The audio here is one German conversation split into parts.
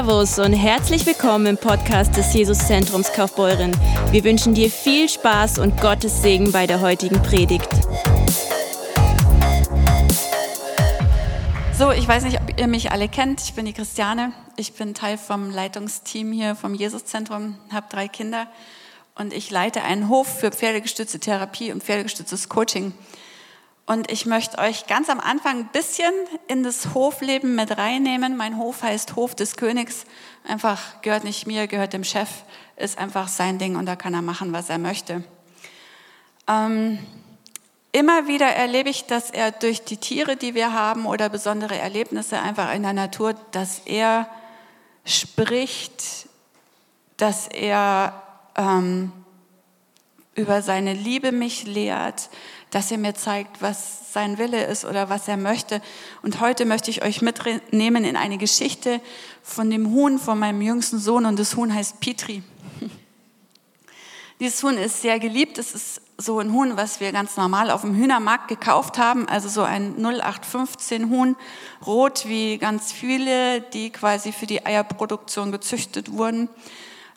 Servus und herzlich willkommen im Podcast des Jesuszentrums Kaufbeuren. Wir wünschen dir viel Spaß und Gottes Segen bei der heutigen Predigt. So, ich weiß nicht, ob ihr mich alle kennt. Ich bin die Christiane. Ich bin Teil vom Leitungsteam hier vom Jesuszentrum, habe drei Kinder und ich leite einen Hof für pferdegestützte Therapie und pferdegestütztes Coaching. Und ich möchte euch ganz am Anfang ein bisschen in das Hofleben mit reinnehmen. Mein Hof heißt Hof des Königs. Einfach gehört nicht mir, gehört dem Chef, ist einfach sein Ding und da kann er machen, was er möchte. Ähm, immer wieder erlebe ich, dass er durch die Tiere, die wir haben oder besondere Erlebnisse einfach in der Natur, dass er spricht, dass er ähm, über seine Liebe mich lehrt, dass er mir zeigt, was sein Wille ist oder was er möchte. Und heute möchte ich euch mitnehmen in eine Geschichte von dem Huhn von meinem jüngsten Sohn und das Huhn heißt Petri. Dieses Huhn ist sehr geliebt. Es ist so ein Huhn, was wir ganz normal auf dem Hühnermarkt gekauft haben. Also so ein 0815 Huhn, rot wie ganz viele, die quasi für die Eierproduktion gezüchtet wurden.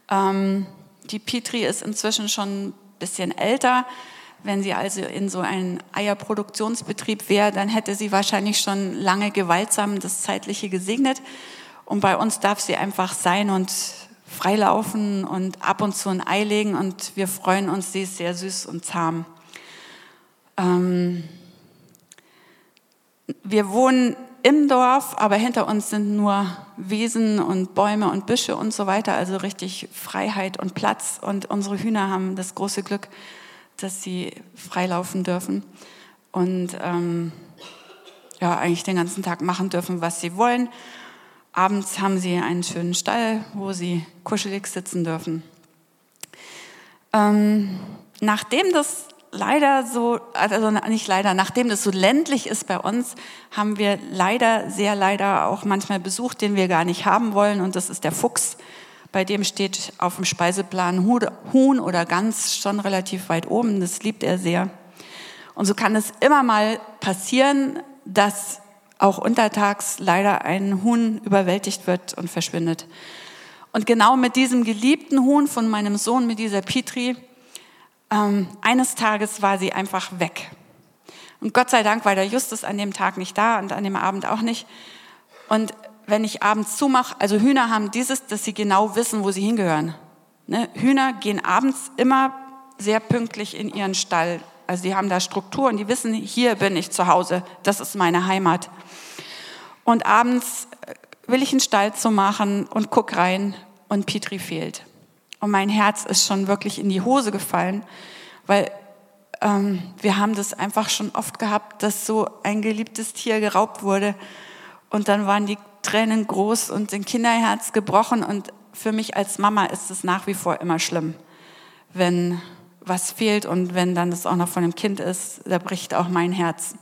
Ähm, die Petri ist inzwischen schon ein bisschen älter. Wenn sie also in so einen Eierproduktionsbetrieb wäre, dann hätte sie wahrscheinlich schon lange gewaltsam das Zeitliche gesegnet. Und bei uns darf sie einfach sein und freilaufen und ab und zu ein Ei legen. Und wir freuen uns, sie ist sehr süß und zahm. Ähm wir wohnen im Dorf, aber hinter uns sind nur Wiesen und Bäume und Büsche und so weiter, also richtig Freiheit und Platz. Und unsere Hühner haben das große Glück, dass sie freilaufen dürfen und ähm, ja, eigentlich den ganzen Tag machen dürfen, was sie wollen. Abends haben sie einen schönen Stall, wo sie kuschelig sitzen dürfen. Ähm, nachdem das leider so, also nicht leider, nachdem das so ländlich ist bei uns, haben wir leider, sehr leider auch manchmal Besuch, den wir gar nicht haben wollen. Und das ist der Fuchs. Bei dem steht auf dem Speiseplan Huhn oder Gans schon relativ weit oben. Das liebt er sehr. Und so kann es immer mal passieren, dass auch untertags leider ein Huhn überwältigt wird und verschwindet. Und genau mit diesem geliebten Huhn von meinem Sohn, mit dieser Petri, ähm, eines Tages war sie einfach weg. Und Gott sei Dank war der Justus an dem Tag nicht da und an dem Abend auch nicht. Und wenn ich abends zumache, also Hühner haben dieses, dass sie genau wissen, wo sie hingehören. Ne? Hühner gehen abends immer sehr pünktlich in ihren Stall. Also die haben da Struktur und die wissen, hier bin ich zu Hause, das ist meine Heimat. Und abends äh, will ich einen Stall zu machen und guck rein und Petri fehlt. Und mein Herz ist schon wirklich in die Hose gefallen, weil ähm, wir haben das einfach schon oft gehabt, dass so ein geliebtes Tier geraubt wurde. Und dann waren die Tränen groß und ein Kinderherz gebrochen. Und für mich als Mama ist es nach wie vor immer schlimm, wenn was fehlt und wenn dann das auch noch von einem Kind ist, da bricht auch mein Herz.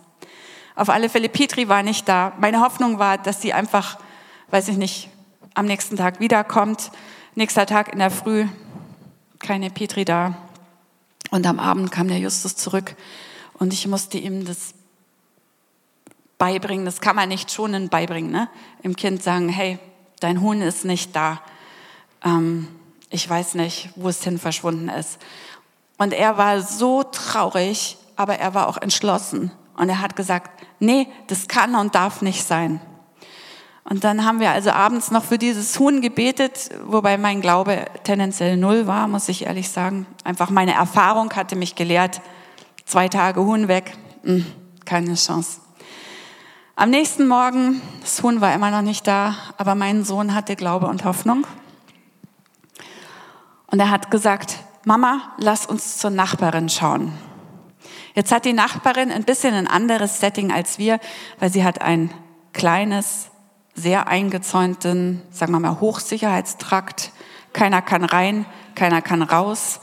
Auf alle Fälle, Petri war nicht da. Meine Hoffnung war, dass sie einfach, weiß ich nicht, am nächsten Tag wiederkommt. Nächster Tag in der Früh, keine Petri da. Und am Abend kam der Justus zurück und ich musste ihm das beibringen, das kann man nicht schonend beibringen, ne? im Kind sagen, hey, dein Huhn ist nicht da. Ähm, ich weiß nicht, wo es hin verschwunden ist. Und er war so traurig, aber er war auch entschlossen. Und er hat gesagt, nee, das kann und darf nicht sein. Und dann haben wir also abends noch für dieses Huhn gebetet, wobei mein Glaube tendenziell null war, muss ich ehrlich sagen. Einfach meine Erfahrung hatte mich gelehrt, zwei Tage Huhn weg, hm, keine Chance. Am nächsten Morgen, das Huhn war immer noch nicht da, aber mein Sohn hatte Glaube und Hoffnung. Und er hat gesagt, Mama, lass uns zur Nachbarin schauen. Jetzt hat die Nachbarin ein bisschen ein anderes Setting als wir, weil sie hat ein kleines, sehr eingezäunten, sagen wir mal, Hochsicherheitstrakt. Keiner kann rein, keiner kann raus.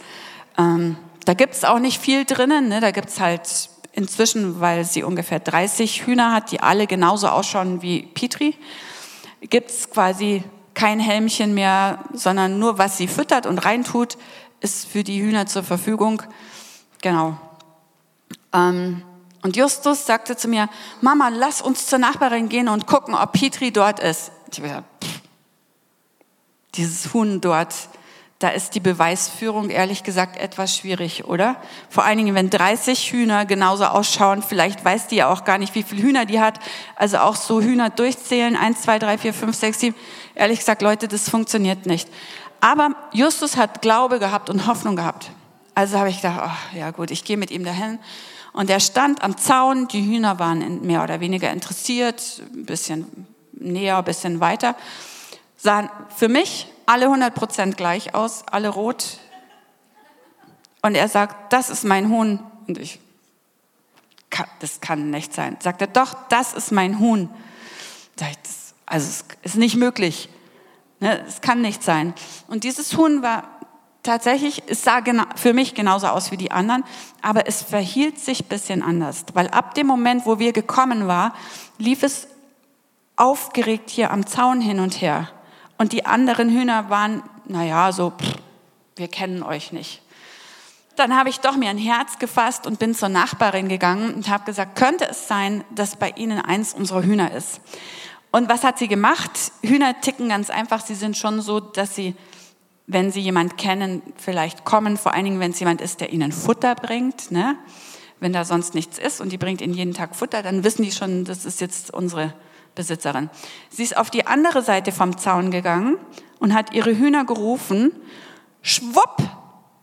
Ähm, da gibt's auch nicht viel drinnen. Ne? Da gibt's halt inzwischen, weil sie ungefähr 30 Hühner hat, die alle genauso ausschauen wie Petri, gibt es quasi kein Helmchen mehr, sondern nur was sie füttert und reintut, ist für die Hühner zur Verfügung. Genau. Ähm, und Justus sagte zu mir, Mama, lass uns zur Nachbarin gehen und gucken, ob Petri dort ist. Ich habe gesagt, dieses Huhn dort, da ist die Beweisführung ehrlich gesagt etwas schwierig, oder? Vor allen Dingen, wenn 30 Hühner genauso ausschauen, vielleicht weiß die ja auch gar nicht, wie viele Hühner die hat. Also auch so Hühner durchzählen, 1, 2, 3, 4, 5, 6, 7. Ehrlich gesagt, Leute, das funktioniert nicht. Aber Justus hat Glaube gehabt und Hoffnung gehabt. Also habe ich gedacht, oh, ja gut, ich gehe mit ihm dahin. Und er stand am Zaun, die Hühner waren mehr oder weniger interessiert, ein bisschen näher, ein bisschen weiter. Sahen für mich alle 100 Prozent gleich aus, alle rot. Und er sagt, das ist mein Huhn. Und ich, das kann nicht sein. Sagt er, doch, das ist mein Huhn. Also es ist nicht möglich. Ne, es kann nicht sein. Und dieses Huhn war tatsächlich, es sah für mich genauso aus wie die anderen, aber es verhielt sich ein bisschen anders. Weil ab dem Moment, wo wir gekommen waren, lief es aufgeregt hier am Zaun hin und her. Und die anderen Hühner waren, naja, so, pff, wir kennen euch nicht. Dann habe ich doch mir ein Herz gefasst und bin zur Nachbarin gegangen und habe gesagt, könnte es sein, dass bei Ihnen eins unserer Hühner ist? Und was hat sie gemacht? Hühner ticken ganz einfach. Sie sind schon so, dass sie, wenn sie jemand kennen, vielleicht kommen, vor allen Dingen, wenn es jemand ist, der ihnen Futter bringt. Ne? Wenn da sonst nichts ist und die bringt ihnen jeden Tag Futter, dann wissen die schon, das ist jetzt unsere Besitzerin. Sie ist auf die andere Seite vom Zaun gegangen und hat ihre Hühner gerufen. Schwupp,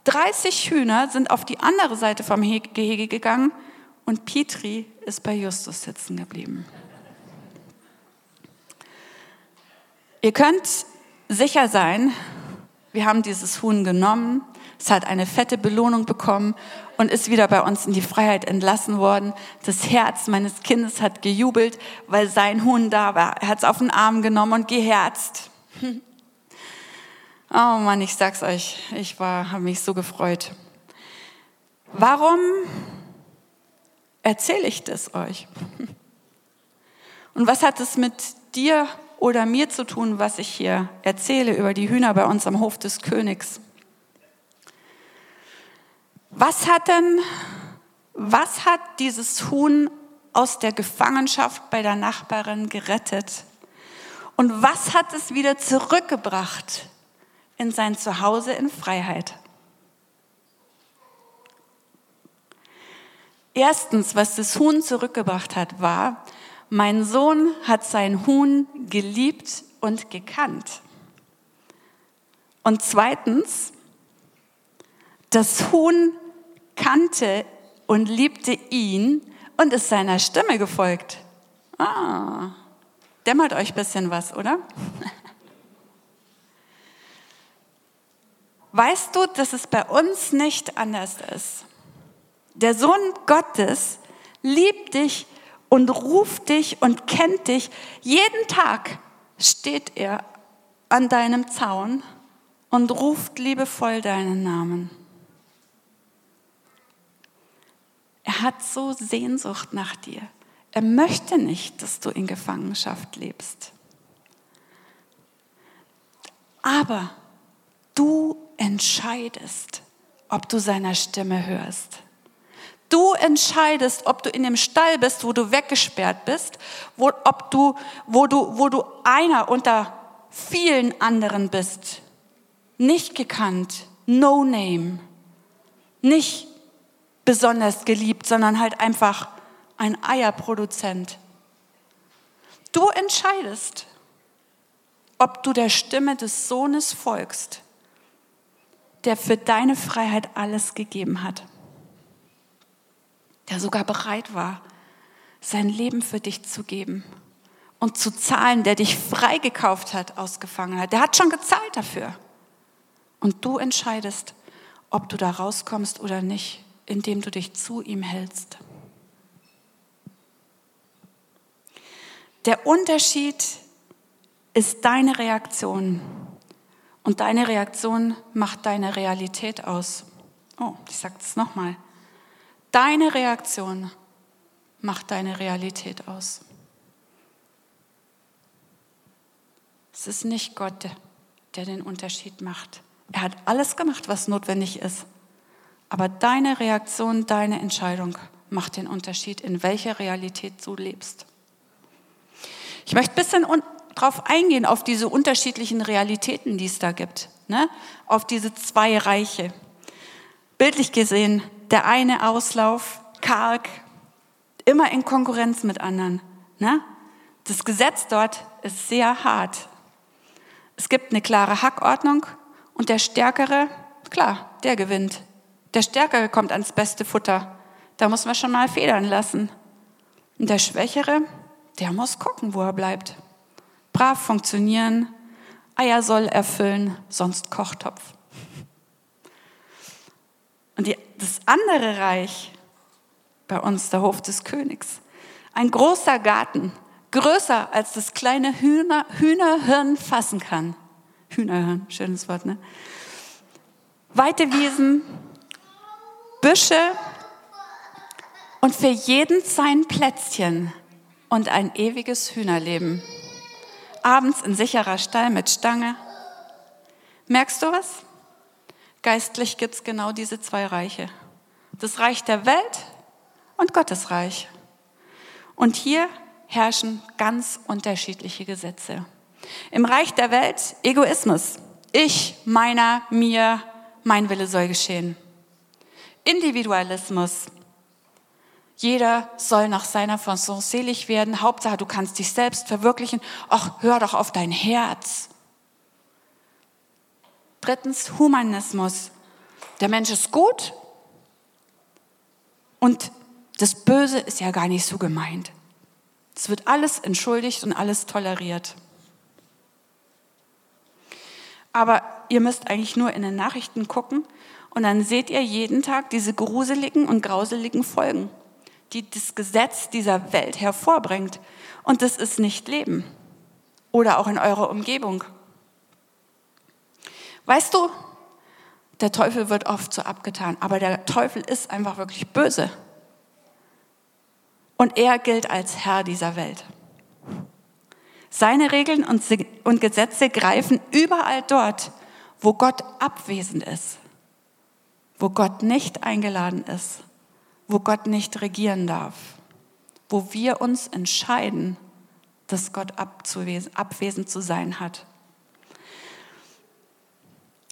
30 Hühner sind auf die andere Seite vom Gehege gegangen und Petri ist bei Justus sitzen geblieben. Ihr könnt sicher sein, wir haben dieses Huhn genommen, es hat eine fette Belohnung bekommen und ist wieder bei uns in die Freiheit entlassen worden. Das Herz meines Kindes hat gejubelt, weil sein Huhn da war. Er hat es auf den Arm genommen und geherzt. Oh Mann, ich sag's euch, ich war, habe mich so gefreut. Warum erzähle ich das euch? Und was hat es mit dir oder mir zu tun, was ich hier erzähle über die Hühner bei uns am Hof des Königs? Was hat denn, was hat dieses Huhn aus der Gefangenschaft bei der Nachbarin gerettet? Und was hat es wieder zurückgebracht in sein Zuhause in Freiheit? Erstens, was das Huhn zurückgebracht hat, war, mein Sohn hat sein Huhn geliebt und gekannt. Und zweitens, das Huhn kannte und liebte ihn und ist seiner Stimme gefolgt. Ah, dämmert euch ein bisschen was, oder? Weißt du, dass es bei uns nicht anders ist? Der Sohn Gottes liebt dich und ruft dich und kennt dich. Jeden Tag steht er an deinem Zaun und ruft liebevoll deinen Namen. Er hat so Sehnsucht nach dir. Er möchte nicht, dass du in Gefangenschaft lebst. Aber du entscheidest, ob du seiner Stimme hörst. Du entscheidest, ob du in dem Stall bist, wo du weggesperrt bist, wo, ob du, wo, du, wo du einer unter vielen anderen bist. Nicht gekannt, no name, nicht besonders geliebt, sondern halt einfach ein Eierproduzent. Du entscheidest, ob du der Stimme des Sohnes folgst, der für deine Freiheit alles gegeben hat, der sogar bereit war, sein Leben für dich zu geben und zu zahlen, der dich freigekauft hat aus Gefangenheit. Der hat schon gezahlt dafür. Und du entscheidest, ob du da rauskommst oder nicht indem du dich zu ihm hältst. Der Unterschied ist deine Reaktion. Und deine Reaktion macht deine Realität aus. Oh, ich sage es nochmal. Deine Reaktion macht deine Realität aus. Es ist nicht Gott, der den Unterschied macht. Er hat alles gemacht, was notwendig ist. Aber deine Reaktion, deine Entscheidung macht den Unterschied, in welcher Realität du lebst. Ich möchte ein bisschen drauf eingehen, auf diese unterschiedlichen Realitäten, die es da gibt, ne? auf diese zwei Reiche. Bildlich gesehen, der eine Auslauf, karg, immer in Konkurrenz mit anderen. Ne? Das Gesetz dort ist sehr hart. Es gibt eine klare Hackordnung und der Stärkere, klar, der gewinnt. Der Stärkere kommt ans beste Futter. Da muss man schon mal federn lassen. Und der Schwächere, der muss gucken, wo er bleibt. Brav funktionieren, Eier soll erfüllen, sonst Kochtopf. Und die, das andere Reich, bei uns der Hof des Königs, ein großer Garten, größer als das kleine Hühner, Hühnerhirn fassen kann. Hühnerhirn, schönes Wort, ne? Weite Wiesen, Büsche und für jeden sein Plätzchen und ein ewiges Hühnerleben. Abends ein sicherer Stall mit Stange. Merkst du was? Geistlich gibt es genau diese zwei Reiche. Das Reich der Welt und Gottes Reich. Und hier herrschen ganz unterschiedliche Gesetze. Im Reich der Welt Egoismus. Ich, meiner, mir, mein Wille soll geschehen. Individualismus. Jeder soll nach seiner Fasson selig werden. Hauptsache, du kannst dich selbst verwirklichen. Ach, hör doch auf dein Herz. Drittens, Humanismus. Der Mensch ist gut und das Böse ist ja gar nicht so gemeint. Es wird alles entschuldigt und alles toleriert. Aber ihr müsst eigentlich nur in den Nachrichten gucken und dann seht ihr jeden Tag diese gruseligen und grauseligen Folgen die das Gesetz dieser Welt hervorbringt. Und das ist nicht Leben. Oder auch in eurer Umgebung. Weißt du, der Teufel wird oft so abgetan, aber der Teufel ist einfach wirklich böse. Und er gilt als Herr dieser Welt. Seine Regeln und Gesetze greifen überall dort, wo Gott abwesend ist, wo Gott nicht eingeladen ist wo Gott nicht regieren darf, wo wir uns entscheiden, dass Gott abwesend zu sein hat.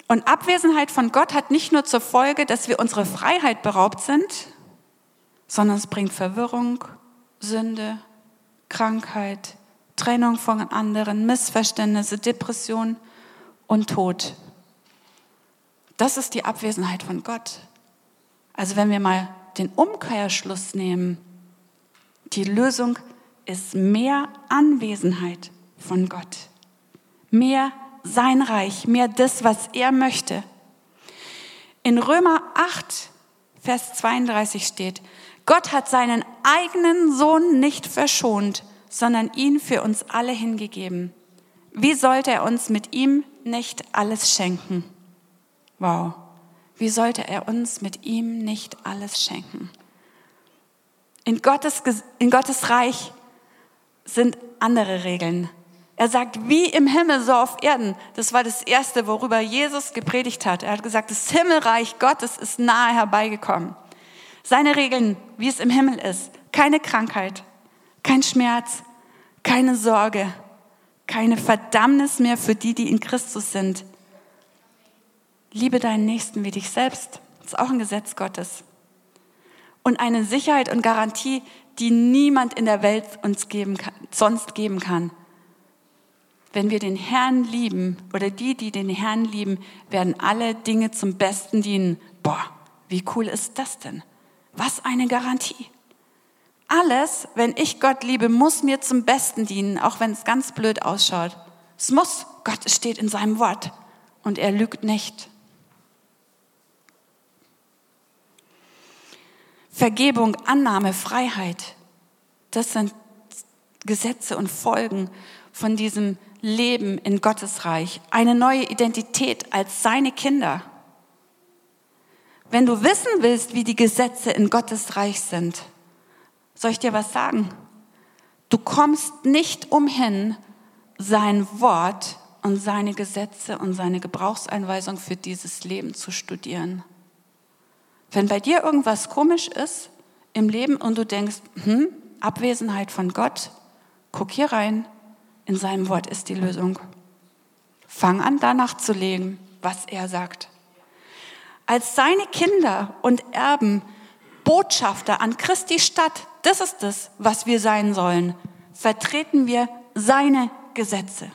Und Abwesenheit von Gott hat nicht nur zur Folge, dass wir unsere Freiheit beraubt sind, sondern es bringt Verwirrung, Sünde, Krankheit, Trennung von anderen, Missverständnisse, Depression und Tod. Das ist die Abwesenheit von Gott. Also wenn wir mal den Umkehrschluss nehmen. Die Lösung ist mehr Anwesenheit von Gott, mehr sein Reich, mehr das, was er möchte. In Römer 8, Vers 32 steht, Gott hat seinen eigenen Sohn nicht verschont, sondern ihn für uns alle hingegeben. Wie sollte er uns mit ihm nicht alles schenken? Wow. Wie sollte er uns mit ihm nicht alles schenken? In Gottes, in Gottes Reich sind andere Regeln. Er sagt, wie im Himmel, so auf Erden. Das war das Erste, worüber Jesus gepredigt hat. Er hat gesagt, das Himmelreich Gottes ist nahe herbeigekommen. Seine Regeln, wie es im Himmel ist. Keine Krankheit, kein Schmerz, keine Sorge, keine Verdammnis mehr für die, die in Christus sind. Liebe deinen Nächsten wie dich selbst. Das ist auch ein Gesetz Gottes. Und eine Sicherheit und Garantie, die niemand in der Welt uns geben kann, sonst geben kann. Wenn wir den Herrn lieben oder die, die den Herrn lieben, werden alle Dinge zum Besten dienen. Boah, wie cool ist das denn? Was eine Garantie. Alles, wenn ich Gott liebe, muss mir zum Besten dienen, auch wenn es ganz blöd ausschaut. Es muss. Gott steht in seinem Wort und er lügt nicht. Vergebung, Annahme, Freiheit. Das sind Gesetze und Folgen von diesem Leben in Gottes Reich. Eine neue Identität als seine Kinder. Wenn du wissen willst, wie die Gesetze in Gottes Reich sind, soll ich dir was sagen? Du kommst nicht umhin, sein Wort und seine Gesetze und seine Gebrauchseinweisung für dieses Leben zu studieren. Wenn bei dir irgendwas komisch ist im Leben und du denkst, hm, Abwesenheit von Gott, guck hier rein. in seinem Wort ist die Lösung. Fang an, danach zu legen, was er sagt. Als seine Kinder und Erben, Botschafter an Christi Stadt, das ist es, was wir sein sollen, vertreten wir seine Gesetze.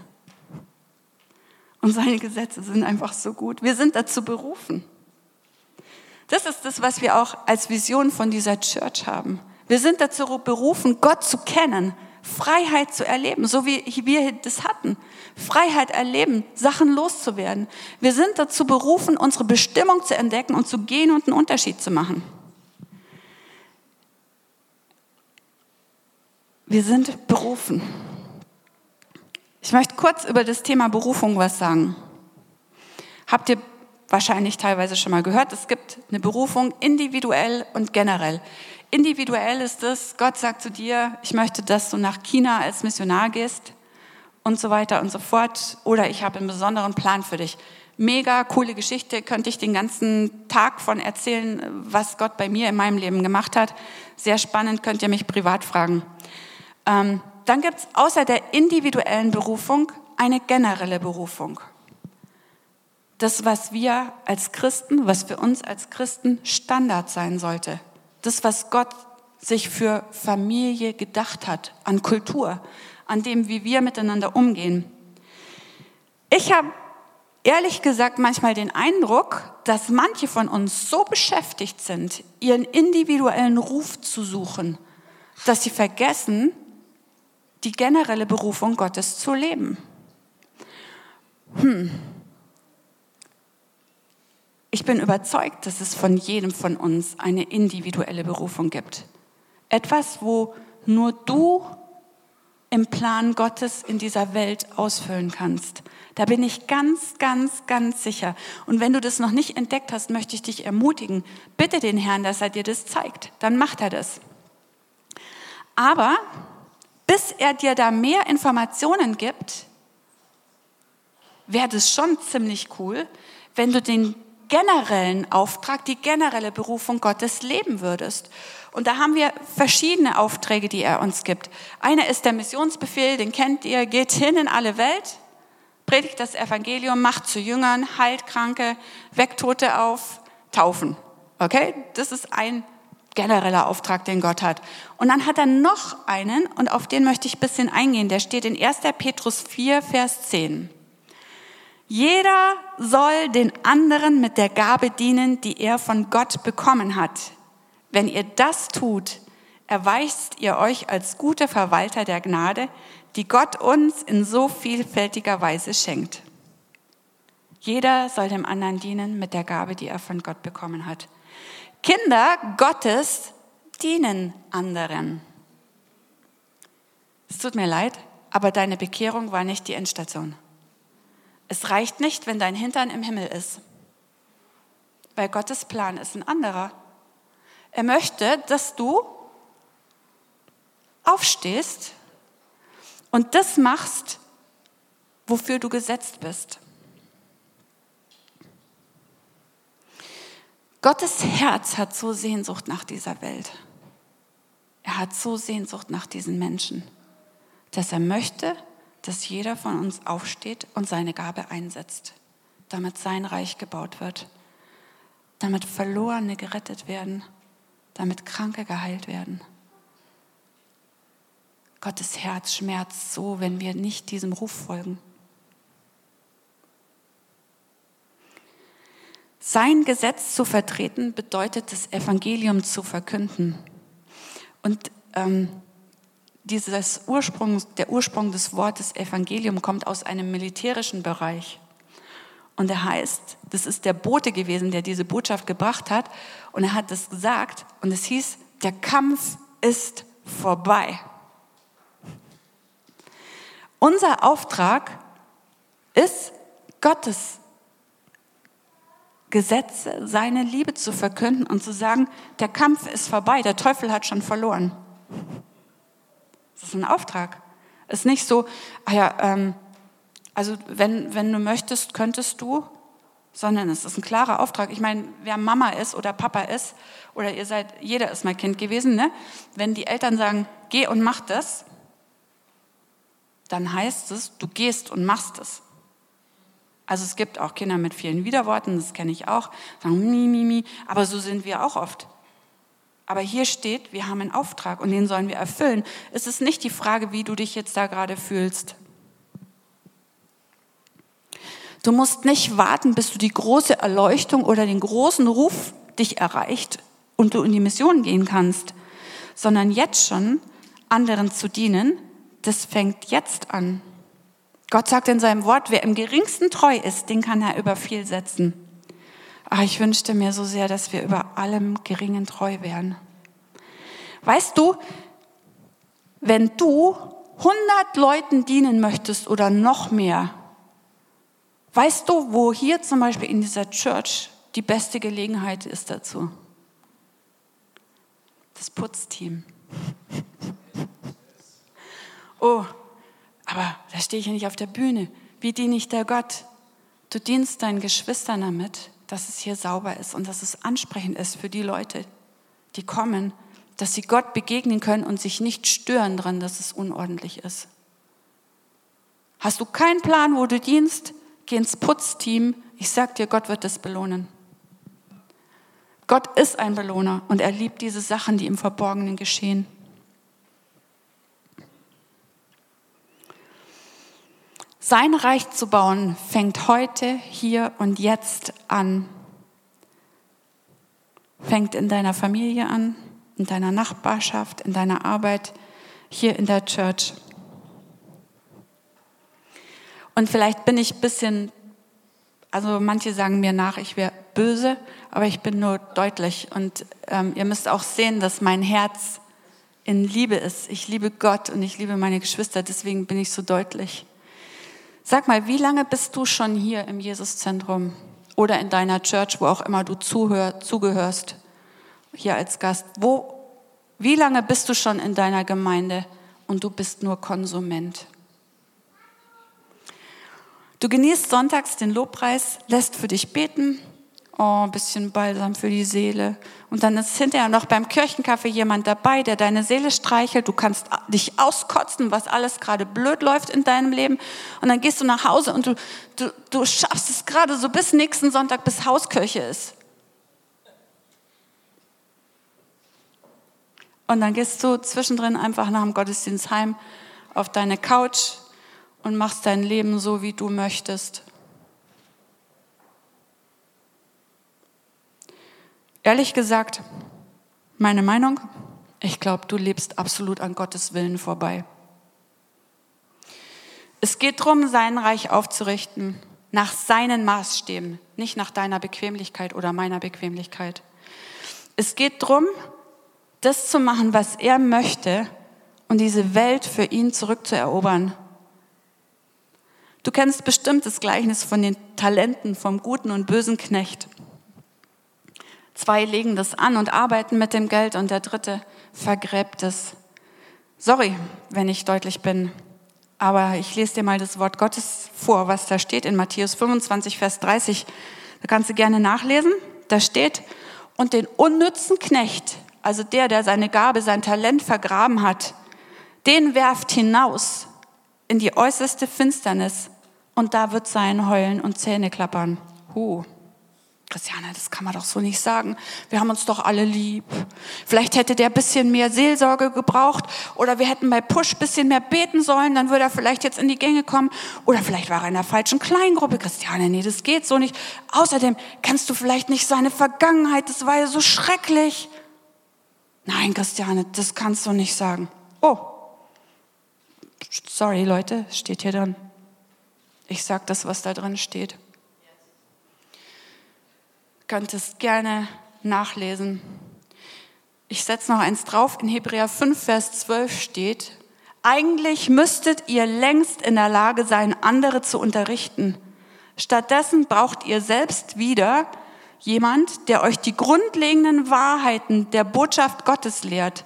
Und seine Gesetze sind einfach so gut. Wir sind dazu berufen. Das ist das, was wir auch als Vision von dieser Church haben. Wir sind dazu berufen, Gott zu kennen, Freiheit zu erleben, so wie wir das hatten. Freiheit erleben, Sachen loszuwerden. Wir sind dazu berufen, unsere Bestimmung zu entdecken und zu gehen und einen Unterschied zu machen. Wir sind berufen. Ich möchte kurz über das Thema Berufung was sagen. Habt ihr wahrscheinlich teilweise schon mal gehört, es gibt eine Berufung individuell und generell. Individuell ist es, Gott sagt zu dir, ich möchte, dass du nach China als Missionar gehst und so weiter und so fort. Oder ich habe einen besonderen Plan für dich. Mega coole Geschichte, könnte ich den ganzen Tag von erzählen, was Gott bei mir in meinem Leben gemacht hat. Sehr spannend, könnt ihr mich privat fragen. Ähm, dann gibt es außer der individuellen Berufung eine generelle Berufung. Das, was wir als Christen, was für uns als Christen Standard sein sollte. Das, was Gott sich für Familie gedacht hat, an Kultur, an dem, wie wir miteinander umgehen. Ich habe ehrlich gesagt manchmal den Eindruck, dass manche von uns so beschäftigt sind, ihren individuellen Ruf zu suchen, dass sie vergessen, die generelle Berufung Gottes zu leben. Hm. Ich bin überzeugt, dass es von jedem von uns eine individuelle Berufung gibt. Etwas, wo nur du im Plan Gottes in dieser Welt ausfüllen kannst. Da bin ich ganz, ganz, ganz sicher. Und wenn du das noch nicht entdeckt hast, möchte ich dich ermutigen, bitte den Herrn, dass er dir das zeigt. Dann macht er das. Aber bis er dir da mehr Informationen gibt, wäre das schon ziemlich cool, wenn du den generellen Auftrag, die generelle Berufung Gottes leben würdest. Und da haben wir verschiedene Aufträge, die er uns gibt. Einer ist der Missionsbefehl, den kennt ihr, geht hin in alle Welt, predigt das Evangelium, macht zu Jüngern, heilt Kranke, weckt Tote auf, taufen. Okay? Das ist ein genereller Auftrag, den Gott hat. Und dann hat er noch einen, und auf den möchte ich ein bisschen eingehen. Der steht in 1. Petrus 4, Vers 10. Jeder soll den anderen mit der Gabe dienen, die er von Gott bekommen hat. Wenn ihr das tut, erweist ihr euch als gute Verwalter der Gnade, die Gott uns in so vielfältiger Weise schenkt. Jeder soll dem anderen dienen mit der Gabe, die er von Gott bekommen hat. Kinder Gottes dienen anderen. Es tut mir leid, aber deine Bekehrung war nicht die Endstation. Es reicht nicht, wenn dein Hintern im Himmel ist, weil Gottes Plan ist ein anderer. Er möchte, dass du aufstehst und das machst, wofür du gesetzt bist. Gottes Herz hat so Sehnsucht nach dieser Welt. Er hat so Sehnsucht nach diesen Menschen, dass er möchte, dass jeder von uns aufsteht und seine Gabe einsetzt, damit sein Reich gebaut wird, damit Verlorene gerettet werden, damit Kranke geheilt werden. Gottes Herz schmerzt so, wenn wir nicht diesem Ruf folgen. Sein Gesetz zu vertreten bedeutet, das Evangelium zu verkünden. Und ähm, dieses Ursprung, der Ursprung des Wortes Evangelium kommt aus einem militärischen Bereich. Und er heißt, das ist der Bote gewesen, der diese Botschaft gebracht hat. Und er hat das gesagt und es hieß, der Kampf ist vorbei. Unser Auftrag ist, Gottes Gesetze, seine Liebe zu verkünden und zu sagen, der Kampf ist vorbei, der Teufel hat schon verloren. Das ist ein Auftrag. Es ist nicht so, ah ja, ähm, also wenn, wenn du möchtest, könntest du, sondern es ist ein klarer Auftrag. Ich meine, wer Mama ist oder Papa ist, oder ihr seid, jeder ist mal Kind gewesen, ne? wenn die Eltern sagen, geh und mach das, dann heißt es, du gehst und machst es. Also es gibt auch Kinder mit vielen Widerworten, das kenne ich auch, sagen mi, mi, mi, aber so sind wir auch oft. Aber hier steht, wir haben einen Auftrag und den sollen wir erfüllen. Es ist nicht die Frage, wie du dich jetzt da gerade fühlst. Du musst nicht warten, bis du die große Erleuchtung oder den großen Ruf dich erreicht und du in die Mission gehen kannst, sondern jetzt schon anderen zu dienen, das fängt jetzt an. Gott sagt in seinem Wort, wer im geringsten treu ist, den kann er über viel setzen. Ach, ich wünschte mir so sehr, dass wir über allem Geringen treu wären. Weißt du, wenn du 100 Leuten dienen möchtest oder noch mehr, weißt du, wo hier zum Beispiel in dieser Church die beste Gelegenheit ist dazu? Das Putzteam. Oh, aber da stehe ich ja nicht auf der Bühne. Wie diene ich der Gott? Du dienst deinen Geschwistern damit, dass es hier sauber ist und dass es ansprechend ist für die Leute, die kommen, dass sie Gott begegnen können und sich nicht stören dran, dass es unordentlich ist. Hast du keinen Plan, wo du dienst? Geh ins Putzteam. Ich sag dir, Gott wird es belohnen. Gott ist ein Belohner und er liebt diese Sachen, die im Verborgenen geschehen. Sein Reich zu bauen fängt heute, hier und jetzt an. Fängt in deiner Familie an, in deiner Nachbarschaft, in deiner Arbeit, hier in der Church. Und vielleicht bin ich ein bisschen, also manche sagen mir nach, ich wäre böse, aber ich bin nur deutlich. Und ähm, ihr müsst auch sehen, dass mein Herz in Liebe ist. Ich liebe Gott und ich liebe meine Geschwister, deswegen bin ich so deutlich. Sag mal, wie lange bist du schon hier im Jesuszentrum oder in deiner Church, wo auch immer du zuhör, zugehörst, hier als Gast? Wo, wie lange bist du schon in deiner Gemeinde und du bist nur Konsument? Du genießt sonntags den Lobpreis, lässt für dich beten, Oh, ein bisschen Balsam für die Seele. Und dann ist hinterher noch beim Kirchenkaffee jemand dabei, der deine Seele streichelt. Du kannst dich auskotzen, was alles gerade blöd läuft in deinem Leben. Und dann gehst du nach Hause und du, du, du schaffst es gerade so bis nächsten Sonntag, bis Hauskirche ist. Und dann gehst du zwischendrin einfach nach dem Gottesdienst heim auf deine Couch und machst dein Leben so, wie du möchtest. Ehrlich gesagt, meine Meinung, ich glaube, du lebst absolut an Gottes Willen vorbei. Es geht darum, sein Reich aufzurichten, nach seinen Maßstäben, nicht nach deiner Bequemlichkeit oder meiner Bequemlichkeit. Es geht darum, das zu machen, was er möchte und diese Welt für ihn zurückzuerobern. Du kennst bestimmt das Gleichnis von den Talenten vom guten und bösen Knecht. Zwei legen das an und arbeiten mit dem Geld und der dritte vergräbt es. Sorry, wenn ich deutlich bin, aber ich lese dir mal das Wort Gottes vor, was da steht in Matthäus 25, Vers 30. Da kannst du gerne nachlesen. Da steht, und den unnützen Knecht, also der, der seine Gabe, sein Talent vergraben hat, den werft hinaus in die äußerste Finsternis und da wird sein Heulen und Zähne klappern. Huh. Christiane, das kann man doch so nicht sagen. Wir haben uns doch alle lieb. Vielleicht hätte der bisschen mehr Seelsorge gebraucht oder wir hätten bei Push bisschen mehr beten sollen, dann würde er vielleicht jetzt in die Gänge kommen. Oder vielleicht war er in der falschen Kleingruppe. Christiane, nee, das geht so nicht. Außerdem kennst du vielleicht nicht seine Vergangenheit, das war ja so schrecklich. Nein, Christiane, das kannst du nicht sagen. Oh, sorry Leute, steht hier drin. Ich sag das, was da drin steht könntest gerne nachlesen. Ich setze noch eins drauf. In Hebräer 5, Vers 12 steht, eigentlich müsstet ihr längst in der Lage sein, andere zu unterrichten. Stattdessen braucht ihr selbst wieder jemand, der euch die grundlegenden Wahrheiten der Botschaft Gottes lehrt.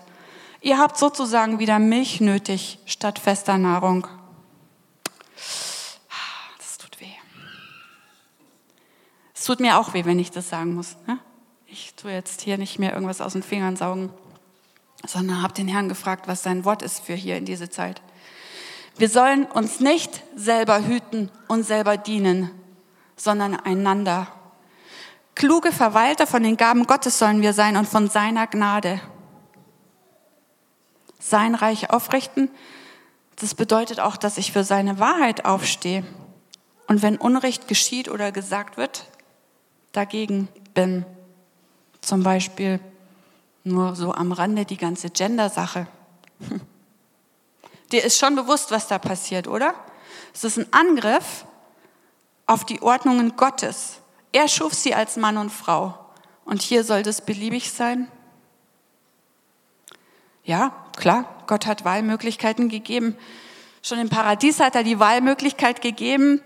Ihr habt sozusagen wieder Milch nötig statt fester Nahrung. Es tut mir auch weh, wenn ich das sagen muss. Ne? Ich tue jetzt hier nicht mehr irgendwas aus den Fingern saugen, sondern habe den Herrn gefragt, was sein Wort ist für hier in diese Zeit. Wir sollen uns nicht selber hüten und selber dienen, sondern einander. Kluge Verwalter von den Gaben Gottes sollen wir sein und von seiner Gnade. Sein Reich aufrichten, das bedeutet auch, dass ich für seine Wahrheit aufstehe. Und wenn Unrecht geschieht oder gesagt wird, dagegen bin. Zum Beispiel nur so am Rande die ganze Gender-Sache. Dir ist schon bewusst, was da passiert, oder? Es ist ein Angriff auf die Ordnungen Gottes. Er schuf sie als Mann und Frau. Und hier soll das beliebig sein? Ja, klar, Gott hat Wahlmöglichkeiten gegeben. Schon im Paradies hat er die Wahlmöglichkeit gegeben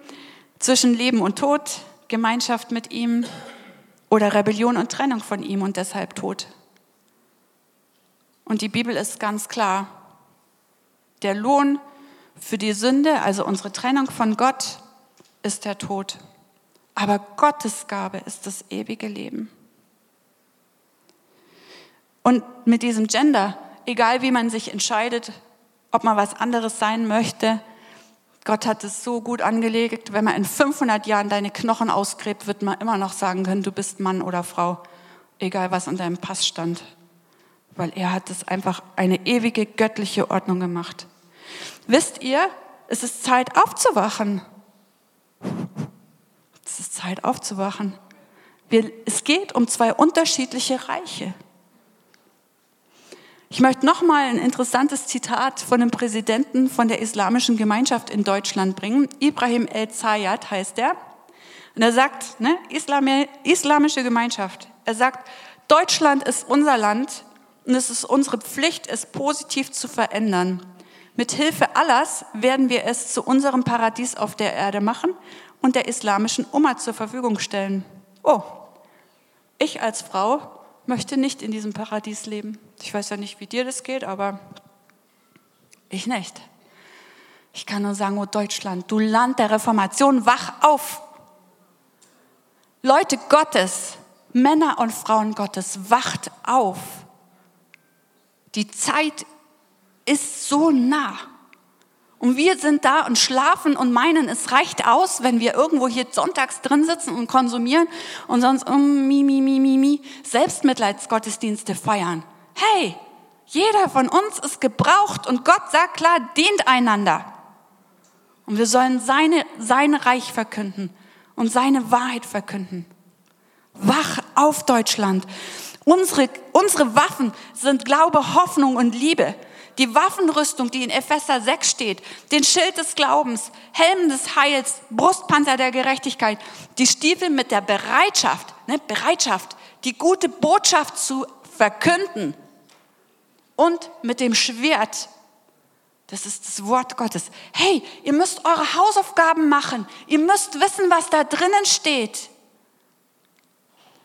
zwischen Leben und Tod, Gemeinschaft mit ihm oder Rebellion und Trennung von ihm und deshalb Tod. Und die Bibel ist ganz klar. Der Lohn für die Sünde, also unsere Trennung von Gott, ist der Tod. Aber Gottes Gabe ist das ewige Leben. Und mit diesem Gender, egal wie man sich entscheidet, ob man was anderes sein möchte, Gott hat es so gut angelegt, wenn man in 500 Jahren deine Knochen ausgräbt, wird man immer noch sagen können, du bist Mann oder Frau, egal was in deinem Pass stand. Weil er hat es einfach eine ewige göttliche Ordnung gemacht. Wisst ihr, es ist Zeit aufzuwachen. Es ist Zeit aufzuwachen. Wir, es geht um zwei unterschiedliche Reiche. Ich möchte noch mal ein interessantes Zitat von einem Präsidenten von der Islamischen Gemeinschaft in Deutschland bringen. Ibrahim El-Zayat heißt er. Und er sagt, ne, Islami, Islamische Gemeinschaft, er sagt, Deutschland ist unser Land und es ist unsere Pflicht, es positiv zu verändern. Mit Hilfe Allahs werden wir es zu unserem Paradies auf der Erde machen und der islamischen Umma zur Verfügung stellen. Oh, ich als Frau möchte nicht in diesem Paradies leben. Ich weiß ja nicht, wie dir das geht, aber ich nicht. Ich kann nur sagen, oh Deutschland, du Land der Reformation, wach auf. Leute Gottes, Männer und Frauen Gottes, wacht auf. Die Zeit ist so nah. Und wir sind da und schlafen und meinen, es reicht aus, wenn wir irgendwo hier sonntags drin sitzen und konsumieren und sonst um, mi, mi, mi, mi, mi, Selbstmitleidsgottesdienste feiern. Hey, jeder von uns ist gebraucht und Gott sagt klar, dient einander. Und wir sollen seine, sein Reich verkünden und seine Wahrheit verkünden. Wach auf Deutschland. Unsere, unsere Waffen sind Glaube, Hoffnung und Liebe die Waffenrüstung, die in Epheser 6 steht, den Schild des Glaubens, Helm des Heils, Brustpanzer der Gerechtigkeit, die Stiefel mit der Bereitschaft, ne, Bereitschaft, die gute Botschaft zu verkünden und mit dem Schwert. Das ist das Wort Gottes. Hey, ihr müsst eure Hausaufgaben machen. Ihr müsst wissen, was da drinnen steht.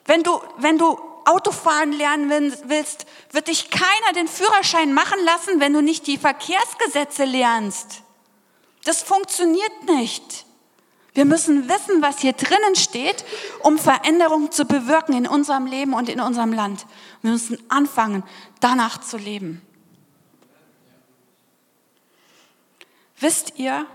Wenn du, wenn du Autofahren lernen willst, wird dich keiner den Führerschein machen lassen, wenn du nicht die Verkehrsgesetze lernst. Das funktioniert nicht. Wir müssen wissen, was hier drinnen steht, um Veränderungen zu bewirken in unserem Leben und in unserem Land. Wir müssen anfangen, danach zu leben. Wisst ihr,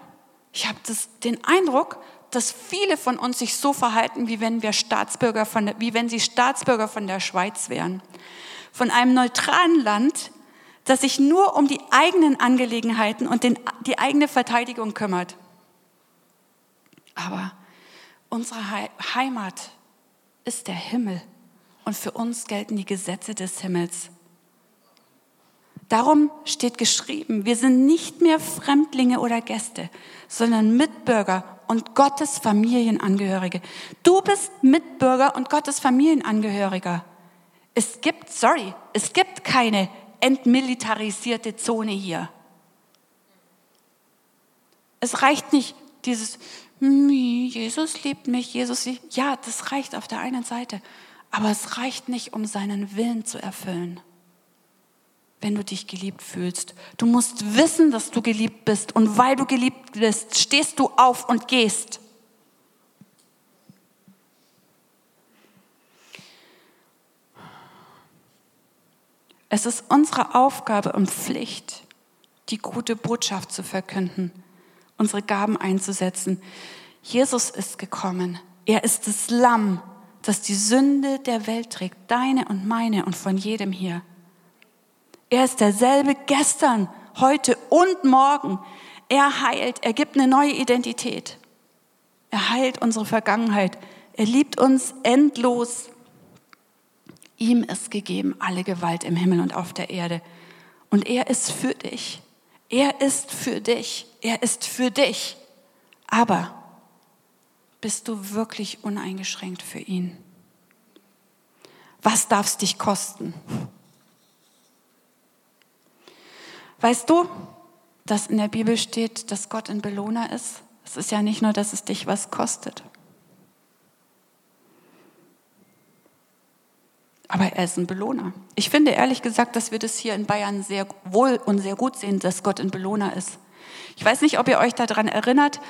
ich habe den Eindruck, dass viele von uns sich so verhalten, wie wenn wir Staatsbürger von wie wenn sie Staatsbürger von der Schweiz wären. Von einem neutralen Land, das sich nur um die eigenen Angelegenheiten und den, die eigene Verteidigung kümmert. Aber unsere Heimat ist der Himmel und für uns gelten die Gesetze des Himmels. Darum steht geschrieben, wir sind nicht mehr Fremdlinge oder Gäste, sondern Mitbürger und Gottes Familienangehörige. Du bist Mitbürger und Gottes Familienangehöriger. Es gibt, sorry, es gibt keine entmilitarisierte Zone hier. Es reicht nicht dieses, hm, Jesus liebt mich, Jesus liebt, ja, das reicht auf der einen Seite, aber es reicht nicht, um seinen Willen zu erfüllen wenn du dich geliebt fühlst. Du musst wissen, dass du geliebt bist. Und weil du geliebt bist, stehst du auf und gehst. Es ist unsere Aufgabe und Pflicht, die gute Botschaft zu verkünden, unsere Gaben einzusetzen. Jesus ist gekommen. Er ist das Lamm, das die Sünde der Welt trägt, deine und meine und von jedem hier. Er ist derselbe gestern, heute und morgen. Er heilt, er gibt eine neue Identität. Er heilt unsere Vergangenheit. Er liebt uns endlos. Ihm ist gegeben alle Gewalt im Himmel und auf der Erde. Und er ist für dich. Er ist für dich. Er ist für dich. Aber bist du wirklich uneingeschränkt für ihn? Was darf es dich kosten? Weißt du, dass in der Bibel steht, dass Gott ein Belohner ist? Es ist ja nicht nur, dass es dich was kostet. Aber er ist ein Belohner. Ich finde ehrlich gesagt, dass wir das hier in Bayern sehr wohl und sehr gut sehen, dass Gott ein Belohner ist. Ich weiß nicht, ob ihr euch daran erinnert,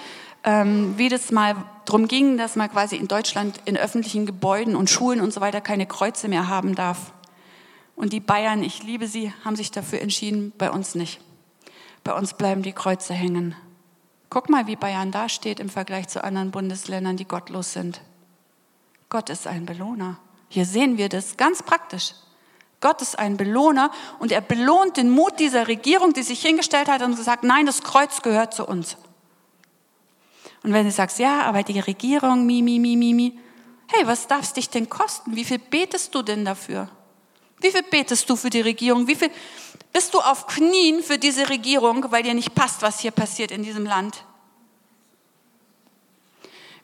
ähm, wie das mal drum ging, dass man quasi in Deutschland in öffentlichen Gebäuden und Schulen und so weiter keine Kreuze mehr haben darf. Und die Bayern, ich liebe sie, haben sich dafür entschieden, bei uns nicht. Bei uns bleiben die Kreuze hängen. Guck mal, wie Bayern da steht im Vergleich zu anderen Bundesländern, die gottlos sind. Gott ist ein Belohner. Hier sehen wir das ganz praktisch. Gott ist ein Belohner und er belohnt den Mut dieser Regierung, die sich hingestellt hat und gesagt, nein, das Kreuz gehört zu uns. Und wenn du sagst, ja, aber die Regierung, mi, mi, mi, mi, mi, hey, was darf es dich denn kosten? Wie viel betest du denn dafür? Wie viel betest du für die Regierung? Wie viel bist du auf Knien für diese Regierung, weil dir nicht passt, was hier passiert in diesem Land?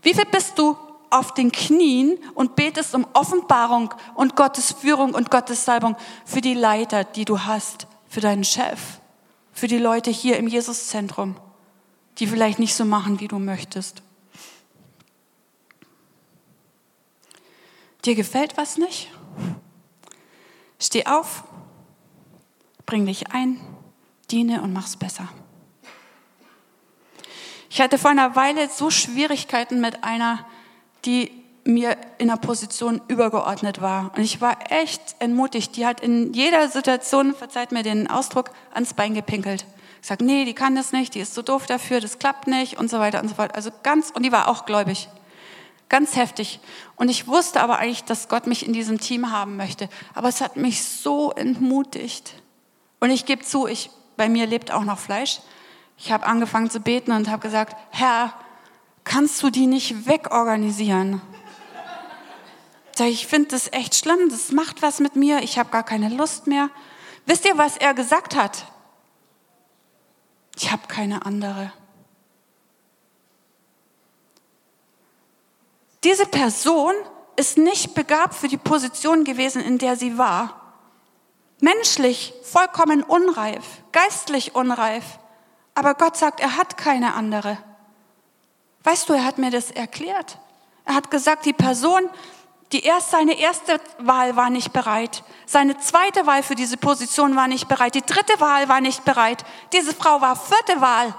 Wie viel bist du auf den Knien und betest um Offenbarung und Gottes Führung und Gottes Salbung für die Leiter, die du hast, für deinen Chef, für die Leute hier im Jesuszentrum, die vielleicht nicht so machen, wie du möchtest? Dir gefällt was nicht? Steh auf, bring dich ein, diene und mach's besser. Ich hatte vor einer Weile so Schwierigkeiten mit einer, die mir in einer Position übergeordnet war. Und ich war echt entmutigt. Die hat in jeder Situation, verzeiht mir den Ausdruck, ans Bein gepinkelt. Ich sage, nee, die kann das nicht, die ist so doof dafür, das klappt nicht und so weiter und so fort. Also ganz, und die war auch gläubig ganz heftig. Und ich wusste aber eigentlich, dass Gott mich in diesem Team haben möchte. Aber es hat mich so entmutigt. Und ich gebe zu, ich, bei mir lebt auch noch Fleisch. Ich habe angefangen zu beten und habe gesagt, Herr, kannst du die nicht wegorganisieren? Ich finde das echt schlimm, das macht was mit mir, ich habe gar keine Lust mehr. Wisst ihr, was er gesagt hat? Ich habe keine andere. Diese Person ist nicht begabt für die Position gewesen, in der sie war. Menschlich vollkommen unreif, geistlich unreif. Aber Gott sagt, er hat keine andere. Weißt du, er hat mir das erklärt. Er hat gesagt, die Person, die erst seine erste Wahl war nicht bereit. Seine zweite Wahl für diese Position war nicht bereit. Die dritte Wahl war nicht bereit. Diese Frau war vierte Wahl.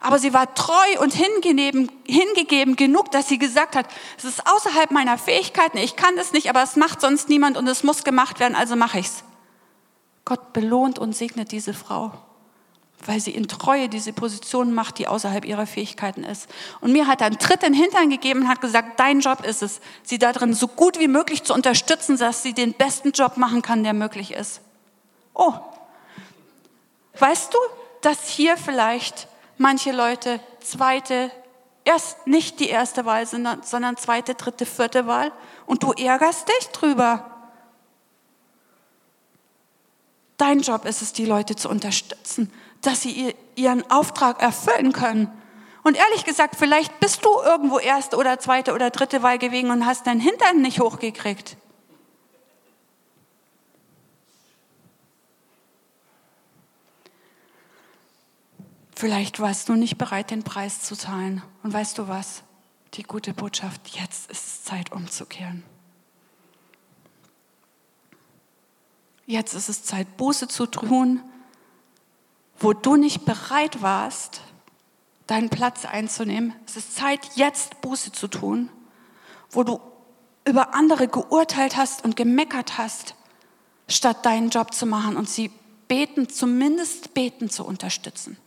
Aber sie war treu und hingegeben, hingegeben genug, dass sie gesagt hat, es ist außerhalb meiner Fähigkeiten, ich kann das nicht, aber es macht sonst niemand und es muss gemacht werden, also mache ich's. Gott belohnt und segnet diese Frau, weil sie in Treue diese Position macht, die außerhalb ihrer Fähigkeiten ist. Und mir hat er einen Tritt in den Hintern gegeben und hat gesagt, dein Job ist es, sie darin so gut wie möglich zu unterstützen, dass sie den besten Job machen kann, der möglich ist. Oh, weißt du, dass hier vielleicht manche Leute zweite, erst nicht die erste Wahl, sondern, sondern zweite, dritte, vierte Wahl und du ärgerst dich drüber. Dein Job ist es, die Leute zu unterstützen, dass sie ihren Auftrag erfüllen können. Und ehrlich gesagt, vielleicht bist du irgendwo erste oder zweite oder dritte Wahl gewesen und hast deinen Hintern nicht hochgekriegt. Vielleicht warst du nicht bereit, den Preis zu zahlen. Und weißt du was? Die gute Botschaft, jetzt ist es Zeit umzukehren. Jetzt ist es Zeit, Buße zu tun, wo du nicht bereit warst, deinen Platz einzunehmen. Es ist Zeit, jetzt Buße zu tun, wo du über andere geurteilt hast und gemeckert hast, statt deinen Job zu machen und sie beten, zumindest beten zu unterstützen.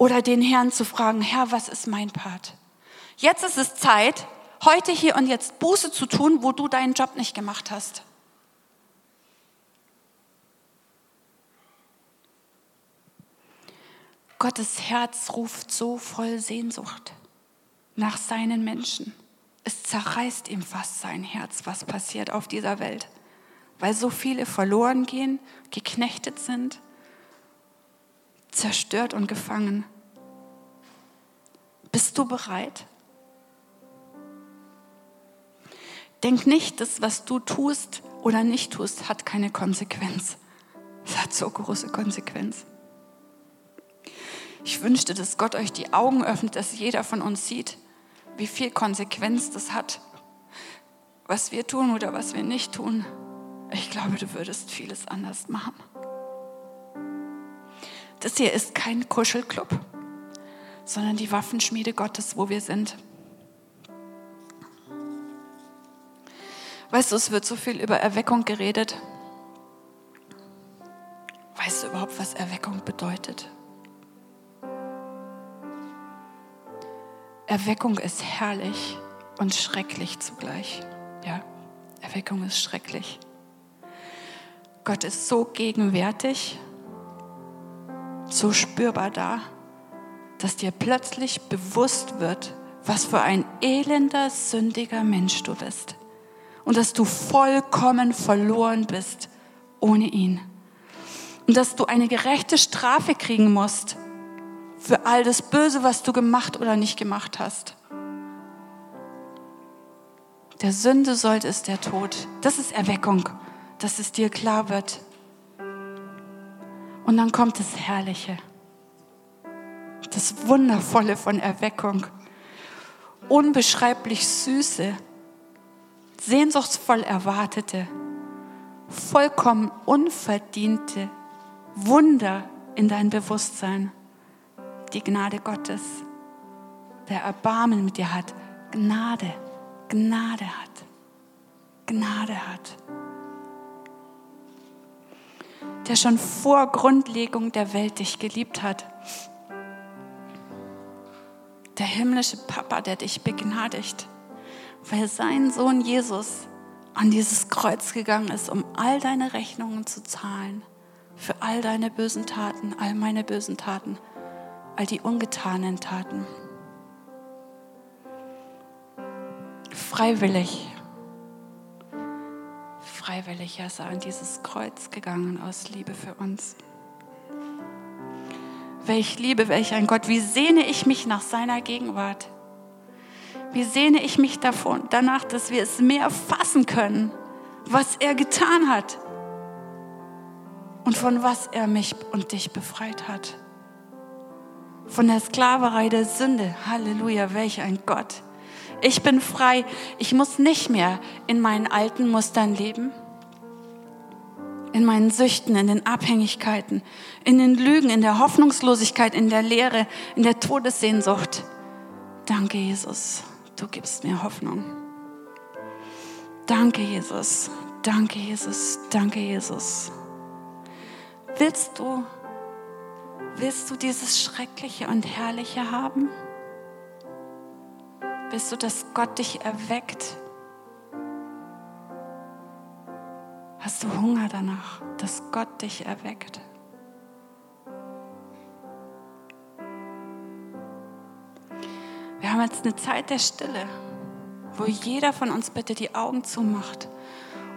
Oder den Herrn zu fragen, Herr, was ist mein Part? Jetzt ist es Zeit, heute hier und jetzt Buße zu tun, wo du deinen Job nicht gemacht hast. Gottes Herz ruft so voll Sehnsucht nach seinen Menschen. Es zerreißt ihm fast sein Herz, was passiert auf dieser Welt, weil so viele verloren gehen, geknechtet sind, zerstört und gefangen. Bist du bereit? Denk nicht, dass was du tust oder nicht tust, hat keine Konsequenz. Es hat so große Konsequenz. Ich wünschte, dass Gott euch die Augen öffnet, dass jeder von uns sieht, wie viel Konsequenz das hat, was wir tun oder was wir nicht tun. Ich glaube, du würdest vieles anders machen. Das hier ist kein Kuschelclub, sondern die Waffenschmiede Gottes, wo wir sind. Weißt du, es wird so viel über Erweckung geredet. Weißt du überhaupt, was Erweckung bedeutet? Erweckung ist herrlich und schrecklich zugleich. Ja, Erweckung ist schrecklich. Gott ist so gegenwärtig, so spürbar da, dass dir plötzlich bewusst wird, was für ein elender, sündiger Mensch du bist und dass du vollkommen verloren bist ohne ihn und dass du eine gerechte Strafe kriegen musst für all das Böse, was du gemacht oder nicht gemacht hast. Der Sünde sollte es der Tod. Das ist Erweckung, dass es dir klar wird. Und dann kommt das Herrliche, das Wundervolle von Erweckung. Unbeschreiblich süße, sehnsuchtsvoll erwartete, vollkommen unverdiente Wunder in dein Bewusstsein die Gnade Gottes, der Erbarmen mit dir hat, Gnade, Gnade hat, Gnade hat. Der schon vor Grundlegung der Welt dich geliebt hat. Der himmlische Papa, der dich begnadigt, weil sein Sohn Jesus an dieses Kreuz gegangen ist, um all deine Rechnungen zu zahlen, für all deine bösen Taten, all meine bösen Taten all die ungetanen Taten. Freiwillig, freiwillig ist er an dieses Kreuz gegangen aus Liebe für uns. Welch Liebe, welch ein Gott, wie sehne ich mich nach seiner Gegenwart. Wie sehne ich mich davon, danach, dass wir es mehr fassen können, was er getan hat und von was er mich und dich befreit hat von der Sklaverei der Sünde. Halleluja, welch ein Gott. Ich bin frei. Ich muss nicht mehr in meinen alten Mustern leben. In meinen Süchten, in den Abhängigkeiten, in den Lügen, in der Hoffnungslosigkeit, in der Leere, in der Todessehnsucht. Danke, Jesus. Du gibst mir Hoffnung. Danke, Jesus. Danke, Jesus. Danke, Jesus. Willst du Willst du dieses Schreckliche und Herrliche haben? Willst du, dass Gott dich erweckt? Hast du Hunger danach, dass Gott dich erweckt? Wir haben jetzt eine Zeit der Stille, wo jeder von uns bitte die Augen zumacht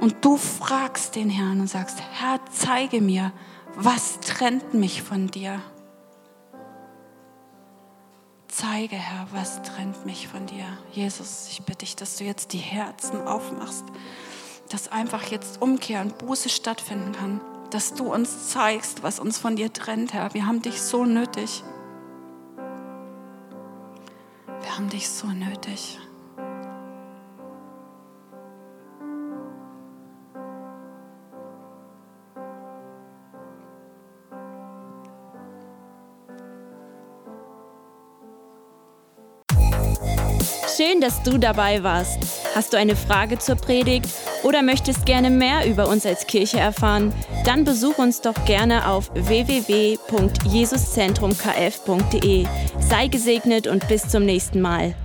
und du fragst den Herrn und sagst, Herr, zeige mir, was trennt mich von dir? Zeige, Herr, was trennt mich von dir. Jesus, ich bitte dich, dass du jetzt die Herzen aufmachst, dass einfach jetzt Umkehr und Buße stattfinden kann, dass du uns zeigst, was uns von dir trennt, Herr. Wir haben dich so nötig. Wir haben dich so nötig. Dass du dabei warst. Hast du eine Frage zur Predigt oder möchtest gerne mehr über uns als Kirche erfahren? Dann besuch uns doch gerne auf www.jesuszentrumkf.de. Sei gesegnet und bis zum nächsten Mal.